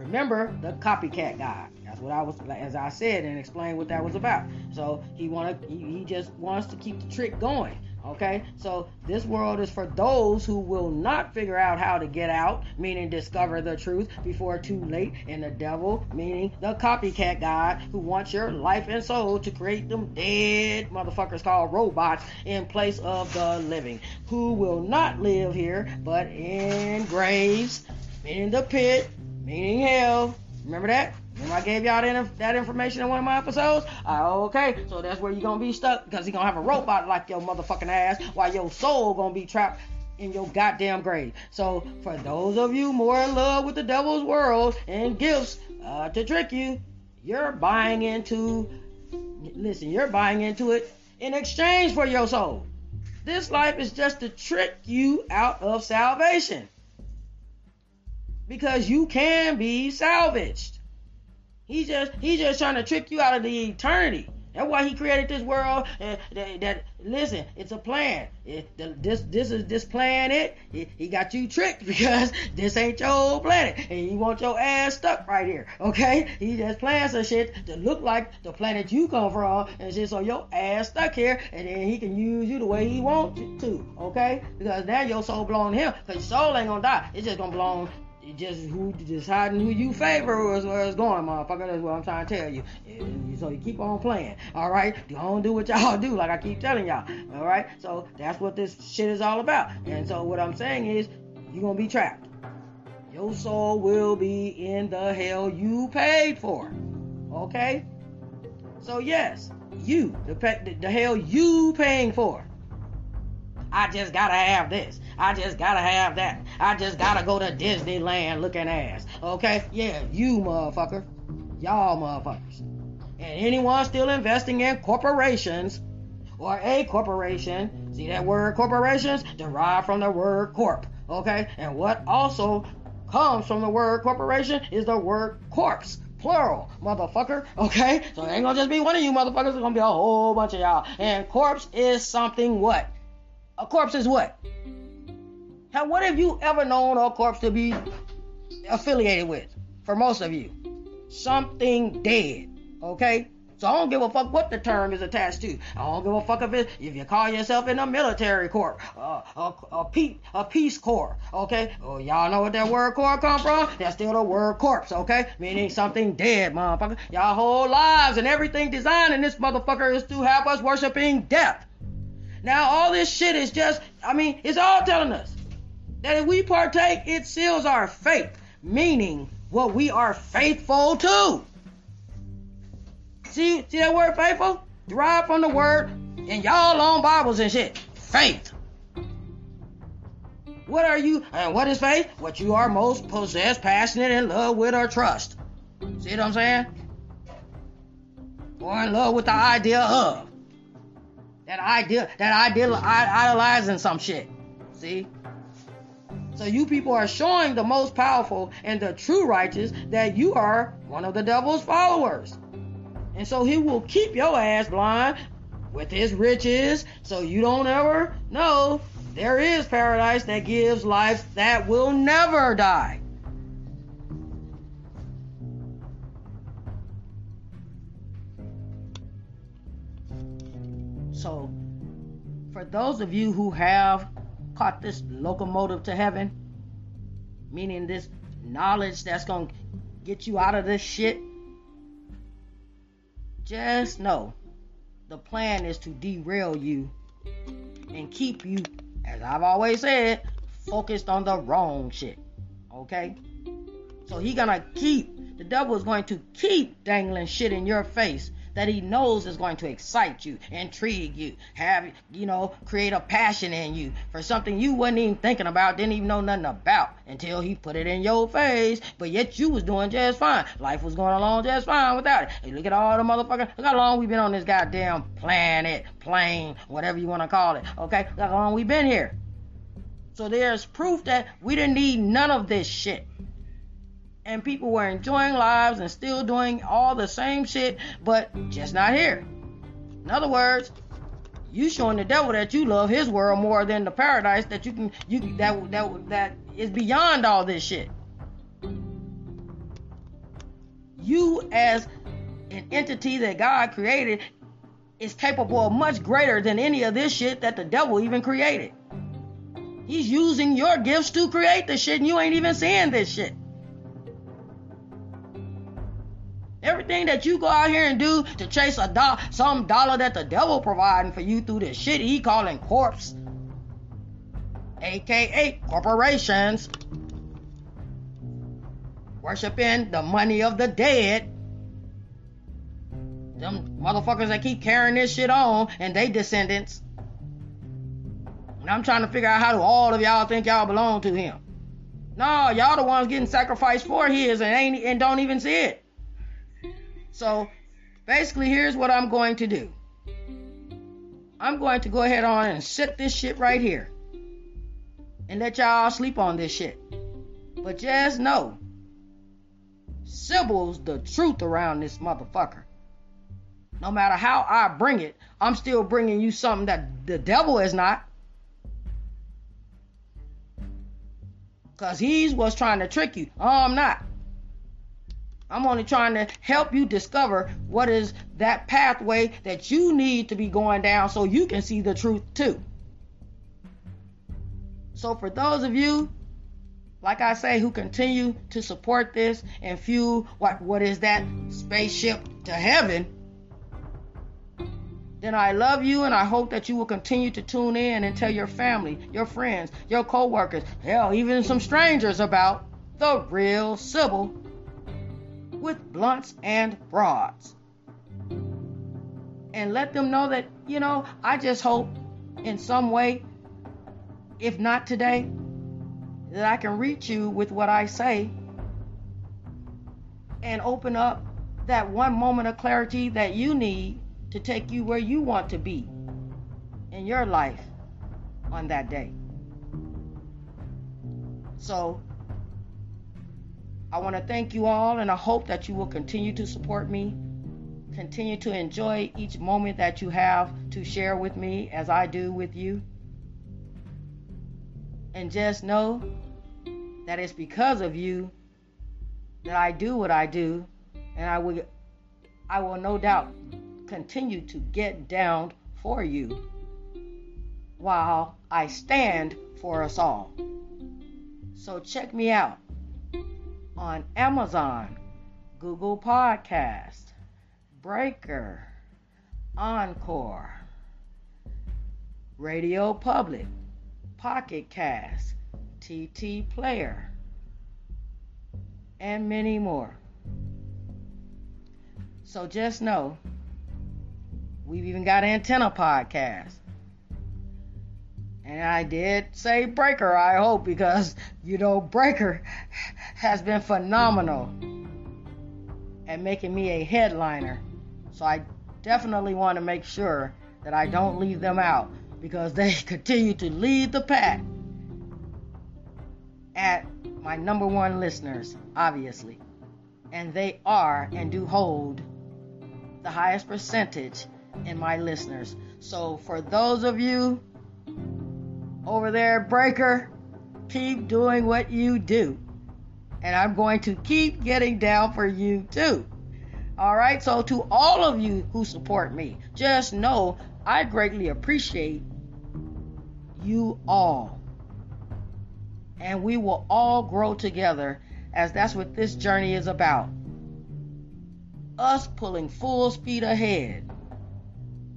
Remember the copycat guy. That's what I was, as I said, and explained what that was about. So he wanted, he, just wants to keep the trick going. Okay, so this world is for those who will not figure out how to get out, meaning discover the truth before too late, and the devil, meaning the copycat guy who wants your life and soul to create them dead motherfuckers called robots in place of the living, who will not live here but in graves, in the pit, meaning hell. Remember that? Remember I gave y'all that, that information in one of my episodes? Uh, okay, so that's where you're gonna be stuck because he's gonna have a robot like your motherfucking ass while your soul gonna be trapped in your goddamn grave. So for those of you more in love with the devil's world and gifts uh, to trick you, you're buying into listen, you're buying into it in exchange for your soul. This life is just to trick you out of salvation because you can be salvaged. He just he's just trying to trick you out of the eternity. That's why he created this world. Uh, that, that, listen, it's a plan. It, the, this this is this planet. He, he got you tricked because this ain't your whole planet, and he want your ass stuck right here. Okay? He just plans some shit to look like the planet you come from, and shit, so your ass stuck here, and then he can use you the way he wants to. Okay? Because now your soul belong to him. Cause your soul ain't gonna die. It's just gonna belong it just who deciding who you favor is where it's going, motherfucker. That's what I'm trying to tell you. So you keep on playing, all right? Don't do what y'all do, like I keep telling y'all, all right? So that's what this shit is all about. And so what I'm saying is, you're gonna be trapped. Your soul will be in the hell you paid for, okay? So yes, you the the, the hell you paying for. I just gotta have this. I just gotta have that. I just gotta go to Disneyland looking ass. Okay? Yeah, you motherfucker. Y'all motherfuckers. And anyone still investing in corporations or a corporation, see that word corporations derived from the word corp. Okay? And what also comes from the word corporation is the word corpse plural, motherfucker. Okay? So it ain't gonna just be one of you motherfuckers, it's gonna be a whole bunch of y'all. And corpse is something what? A corpse is what? How, what have you ever known a corpse to be affiliated with for most of you. Something dead. Okay? So I don't give a fuck what the term is attached to. I don't give a fuck if it, if you call yourself in a military corps, uh, a, a, peace, a peace corps, okay? Oh, y'all know what that word corps come from? That's still the word corpse, okay? Meaning something dead, motherfucker. Y'all whole lives and everything designed in this motherfucker is to have us worshiping death. Now all this shit is just, I mean, it's all telling us that if we partake, it seals our faith, meaning what we are faithful to. See, see that word faithful? Derived from the word in y'all own Bibles and shit. Faith. What are you and what is faith? What you are most possessed, passionate, in love with, or trust. See what I'm saying? Or in love with the idea of. That idea, that idea, idolizing some shit. See? So you people are showing the most powerful and the true righteous that you are one of the devil's followers. And so he will keep your ass blind with his riches so you don't ever know there is paradise that gives life that will never die. So, for those of you who have caught this locomotive to heaven, meaning this knowledge that's going to get you out of this shit, just know the plan is to derail you and keep you, as I've always said, focused on the wrong shit. Okay? So he gonna keep the devil is going to keep dangling shit in your face that he knows is going to excite you, intrigue you, have you know, create a passion in you for something you wasn't even thinking about, didn't even know nothing about until he put it in your face. But yet you was doing just fine. Life was going along just fine without it. Hey, look at all the motherfuckers. Look how long we been on this goddamn planet, plane, whatever you want to call it. Okay, look how long we been here. So there's proof that we didn't need none of this shit and people were enjoying lives and still doing all the same shit, but just not here. In other words, you showing the devil that you love his world more than the paradise that you can you that that that is beyond all this shit. You as an entity that God created is capable of much greater than any of this shit that the devil even created. He's using your gifts to create this shit and you ain't even seeing this shit. Everything that you go out here and do to chase a do- some dollar that the devil providing for you through this shit he calling corpse, aka corporations, worshiping the money of the dead. Them motherfuckers that keep carrying this shit on and they descendants. And I'm trying to figure out how do all of y'all think y'all belong to him. No, y'all the ones getting sacrificed for his and ain't and don't even see it. So basically, here's what I'm going to do. I'm going to go ahead on and set this shit right here and let y'all sleep on this shit. But just know, Sybil's the truth around this motherfucker. No matter how I bring it, I'm still bringing you something that the devil is not. Because he's what's trying to trick you. I'm not. I'm only trying to help you discover what is that pathway that you need to be going down so you can see the truth too. So, for those of you, like I say, who continue to support this and fuel what, what is that spaceship to heaven, then I love you and I hope that you will continue to tune in and tell your family, your friends, your co workers, hell, even some strangers about the real Sybil with blunts and broads. And let them know that, you know, I just hope in some way, if not today, that I can reach you with what I say and open up that one moment of clarity that you need to take you where you want to be in your life on that day. So, I want to thank you all, and I hope that you will continue to support me. Continue to enjoy each moment that you have to share with me as I do with you. And just know that it's because of you that I do what I do, and I will, I will no doubt continue to get down for you while I stand for us all. So check me out on Amazon, Google Podcast, Breaker, Anchor, Radio Public, Pocket Cast, TT Player, and many more. So just know we've even got antenna podcast. And I did say Breaker, I hope, because you know Breaker has been phenomenal at making me a headliner. So I definitely want to make sure that I don't leave them out because they continue to lead the pack at my number one listeners, obviously. And they are and do hold the highest percentage in my listeners. So for those of you over there, Breaker, keep doing what you do. And I'm going to keep getting down for you too. All right, so to all of you who support me, just know I greatly appreciate you all and we will all grow together as that's what this journey is about. Us pulling full speed ahead.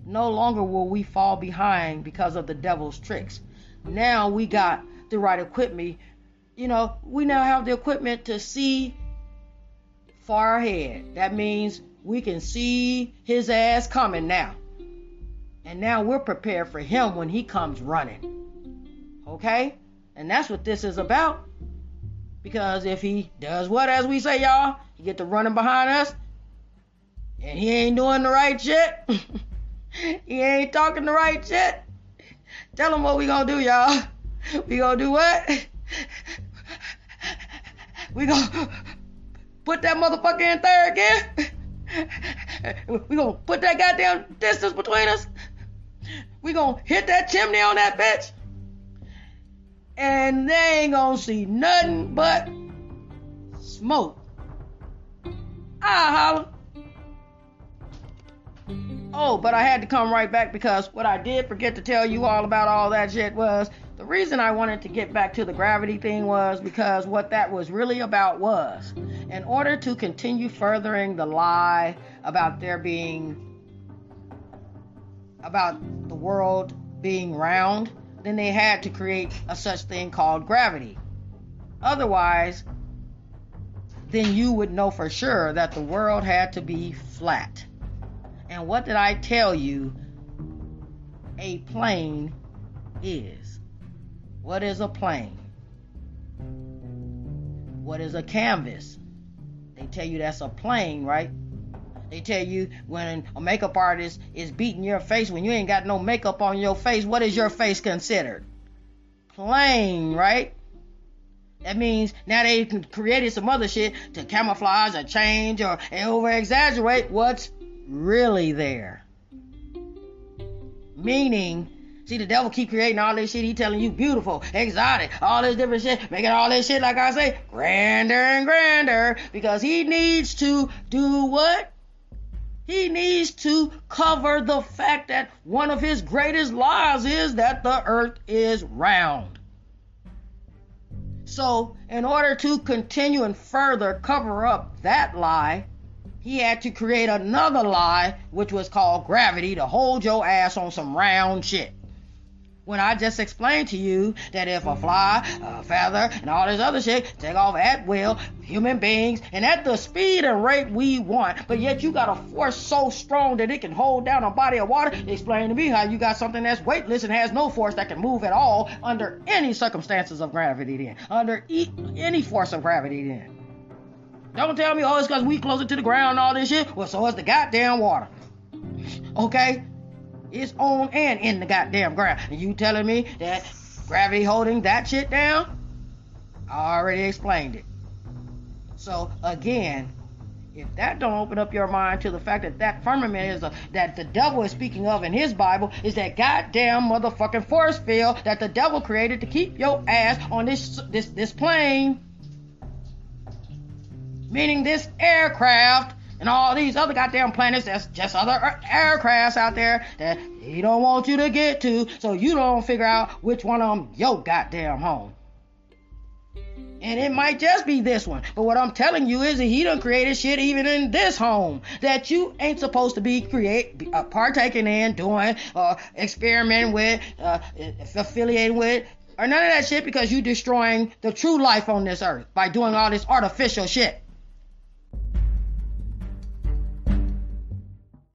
No longer will we fall behind because of the devil's tricks. Now we got the right equipment. You know, we now have the equipment to see far ahead. That means we can see his ass coming now. And now we're prepared for him when he comes running. Okay? And that's what this is about. Because if he does what, as we say, y'all, he get to running behind us, and he ain't doing the right shit. he ain't talking the right shit. Tell him what we gonna do, y'all. We gonna do what? We gonna put that motherfucker in third gear. We gonna put that goddamn distance between us. We gonna hit that chimney on that bitch and they ain't gonna see nothing but smoke. I holler. Oh, but I had to come right back because what I did forget to tell you all about all that shit was the reason I wanted to get back to the gravity thing was because what that was really about was in order to continue furthering the lie about there being about the world being round then they had to create a such thing called gravity. Otherwise, then you would know for sure that the world had to be flat. And what did I tell you a plane is? What is a plane? What is a canvas? They tell you that's a plane, right? They tell you when a makeup artist is beating your face when you ain't got no makeup on your face, what is your face considered? Plain, right? That means now they created some other shit to camouflage or change or over exaggerate what's really there. Meaning, see the devil keep creating all this shit. He telling you beautiful, exotic, all this different shit, making all this shit like I say grander and grander because he needs to do what? He needs to cover the fact that one of his greatest lies is that the earth is round. So, in order to continue and further cover up that lie, he had to create another lie, which was called gravity, to hold your ass on some round shit. When I just explained to you that if a fly, a feather, and all this other shit take off at will, human beings, and at the speed and rate we want, but yet you got a force so strong that it can hold down a body of water, explain to me how you got something that's weightless and has no force that can move at all under any circumstances of gravity then, under e- any force of gravity then. Don't tell me, oh, it's because we closer to the ground and all this shit. Well, so is the goddamn water. Okay? It's on and in the goddamn ground. And you telling me that gravity holding that shit down? I already explained it. So again, if that don't open up your mind to the fact that that firmament is a, that the devil is speaking of in his Bible is that goddamn motherfucking force field that the devil created to keep your ass on this this this plane meaning this aircraft and all these other goddamn planets that's just other aircrafts out there that he don't want you to get to so you don't figure out which one of them your goddamn home. And it might just be this one. But what I'm telling you is that he done created shit even in this home that you ain't supposed to be create uh, partaking in, doing, uh, experimenting with, uh, affiliating with, or none of that shit because you destroying the true life on this earth by doing all this artificial shit.